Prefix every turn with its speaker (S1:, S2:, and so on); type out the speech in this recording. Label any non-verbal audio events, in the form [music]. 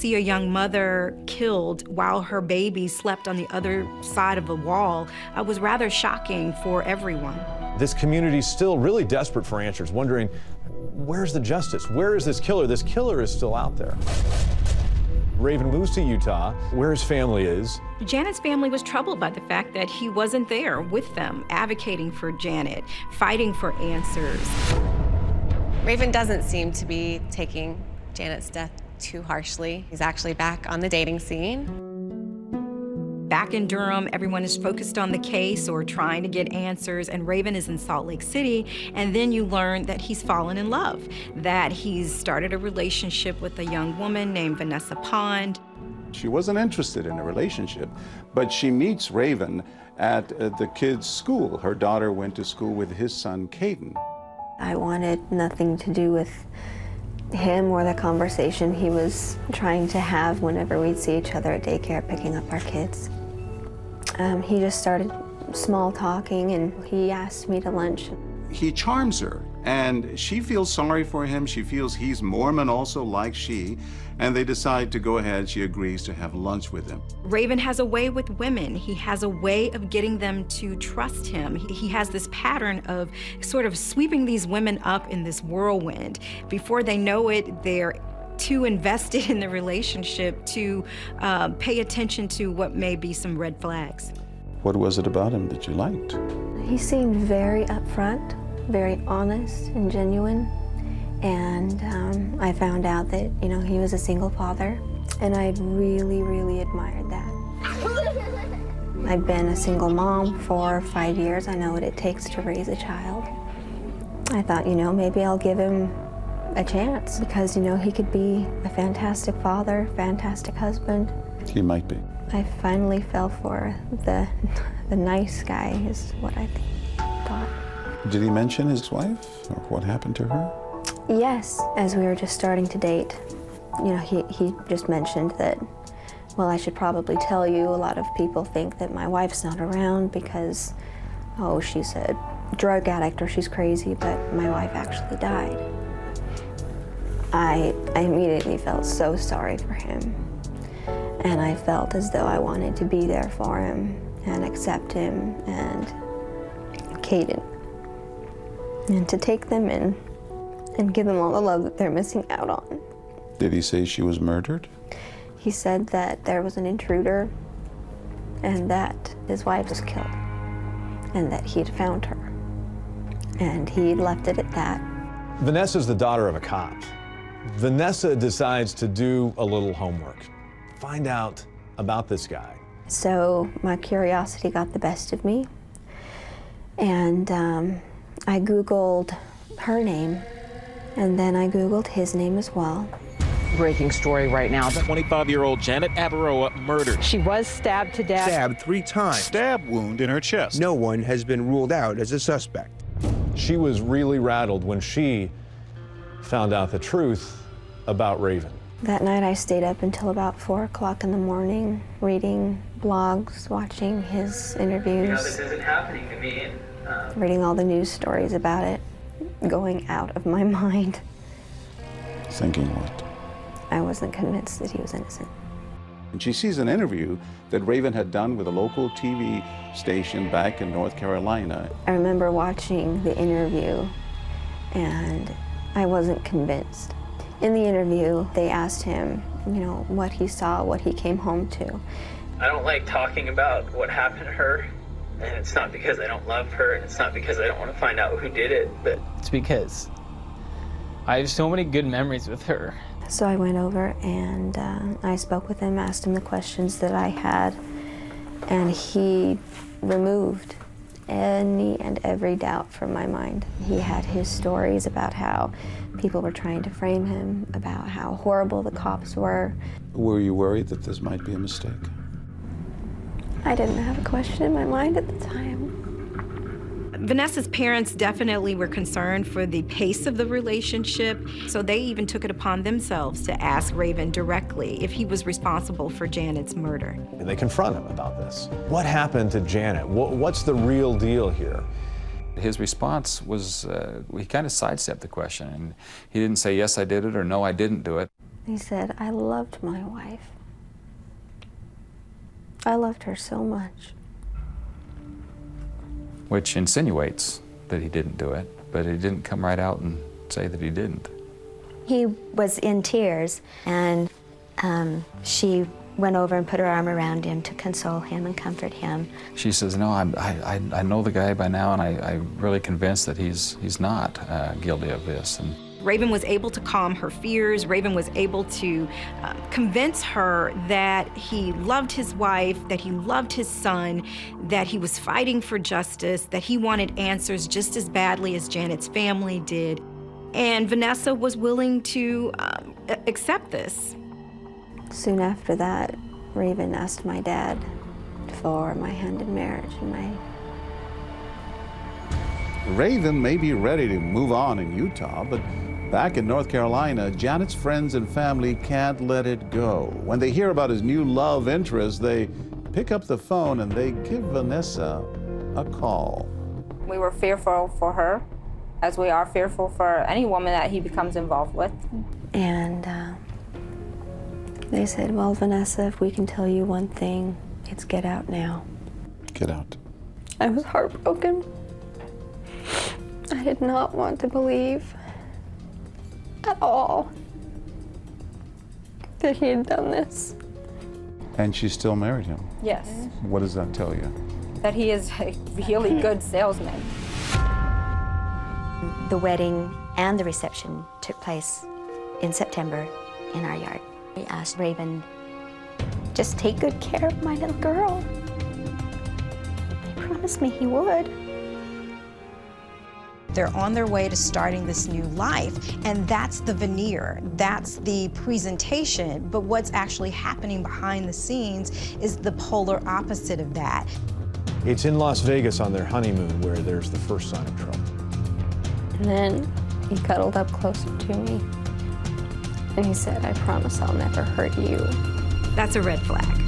S1: see a young mother killed while her baby slept on the other side of a wall uh, was rather shocking for everyone.
S2: This community's still really desperate for answers, wondering where's the justice? Where is this killer? This killer is still out there. Raven moves to Utah, where his family is.
S1: Janet's family was troubled by the fact that he wasn't there with them, advocating for Janet, fighting for answers.
S3: Raven doesn't seem to be taking Janet's death too harshly. He's actually back on the dating scene.
S1: Back in Durham, everyone is focused on the case or trying to get answers, and Raven is in Salt Lake City. And then you learn that he's fallen in love, that he's started a relationship with a young woman named Vanessa Pond.
S4: She wasn't interested in a relationship, but she meets Raven at uh, the kid's school. Her daughter went to school with his son, Caden.
S5: I wanted nothing to do with him or the conversation he was trying to have whenever we'd see each other at daycare picking up our kids. Um, he just started small talking and he asked me to lunch.
S4: He charms her and she feels sorry for him. She feels he's Mormon also like she and they decide to go ahead. She agrees to have lunch with him.
S1: Raven has a way with women. He has a way of getting them to trust him. He, he has this pattern of sort of sweeping these women up in this whirlwind. Before they know it, they're too invested [laughs] in the relationship to uh, pay attention to what may be some red flags.
S4: What was it about him that you liked?
S5: He seemed very upfront, very honest and genuine. And um, I found out that, you know, he was a single father. And I really, really admired that. [laughs] I've been a single mom for five years. I know what it takes to raise a child. I thought, you know, maybe I'll give him a chance because, you know, he could be a fantastic father, fantastic husband.
S4: He might be.
S5: I finally fell for the, the nice guy is what I th thought.
S4: Did he mention his wife or what happened to her?
S5: Yes, as we were just starting to date, you know, he, he just mentioned that, well, I should probably tell you, a lot of people think that my wife's not around because, oh, she's a drug addict or she's crazy, but my wife actually died. I, I immediately felt so sorry for him. And I felt as though I wanted to be there for him and accept him and Caden. And to take them in and give them all the love that they're missing out on.
S4: Did he say she was murdered?
S5: He said that there was an intruder and that his wife was killed and that he'd found her. And he left it at that.
S2: Vanessa's the daughter of a cop. Vanessa decides to do a little homework, find out about this guy.
S5: So my curiosity got the best of me. And um, I Googled her name, and then I Googled his name as well.
S6: Breaking story right now.
S7: 25-year-old Janet Abaroa murdered.
S6: She was stabbed to death.
S8: Stabbed three times.
S7: Stab wound in her chest.
S8: No one has been ruled out as a suspect.
S2: She was really rattled when she found out the truth about Raven.
S5: That night I stayed up until about 4 o'clock in the morning, reading blogs, watching his interviews.
S9: You know, this isn't happening to me. And.
S5: Reading all the news stories about it, going out of my [laughs] mind.
S4: Thinking what?
S5: I wasn't convinced that he was innocent.
S4: And she sees an interview that Raven had done with a local TV station back in North Carolina.
S5: I remember watching the interview and I wasn't convinced. In the interview, they asked him, you know, what he saw, what he came home to.
S9: I don't like talking about what happened to her, and it's not because I don't love her, and it's not because I don't want to find out who did it, but
S10: it's because I have so many good memories with her.
S5: So I went over and uh, I spoke with him, asked him the questions that I had, and he removed any and every doubt from my mind. He had his stories about how people were trying to frame him, about how horrible the cops were.
S4: Were you worried that this might be a mistake?
S5: I didn't have a question in my mind at the time.
S1: Vanessa's parents definitely were concerned for the pace of the relationship, so they even took it upon themselves to ask Raven directly if he was responsible for Janet's murder.
S2: And they confront him about this. What happened to Janet? What's the real deal here?
S11: His response was, uh, he kind of sidestepped the question, and he didn't say, yes, I did it, or no, I didn't do it.
S5: He said, I loved my wife. I loved her so much.
S11: Which insinuates that he didn't do it, but he didn't come right out and say that he didn't.
S12: He was in tears, and um, she went over and put her arm around him to console him and comfort him.
S11: She says, "No, I'm, I, I know the guy by now, and I, I'm really convinced that he's he's not uh, guilty of this." And
S1: Raven was able to calm her fears. Raven was able to uh, convince her that he loved his wife, that he loved his son, that he was fighting for justice, that he wanted answers just as badly as Janet's family did. And Vanessa was willing to um, accept this.
S5: Soon after that, Raven asked my dad for my hand in marriage and my
S4: Raven may be ready to move on in Utah, but back in North Carolina, Janet's friends and family can't let it go. When they hear about his new love interest, they pick up the phone and they give Vanessa a call.
S13: We were fearful for her, as we are fearful for any woman that he becomes involved with.
S5: And uh, they said, Well, Vanessa, if we can tell you one thing, it's get out now.
S4: Get out.
S5: I was heartbroken. I did not want to believe at all that he had done this.
S4: And she still married him.
S13: Yes.
S4: What does that tell you?
S13: That he is a really [laughs] good salesman.
S12: The wedding and the reception took place in September in our yard. We asked Raven, just take good care of my little girl. He promised me he would.
S1: They're on their way to starting this new life, and that's the veneer, that's the presentation. But what's actually happening behind the scenes is the polar opposite of that.
S2: It's in Las Vegas on their honeymoon where there's the first sign of trouble.
S5: And then he cuddled up closer to me and he said, I promise I'll never hurt you.
S1: That's a red flag.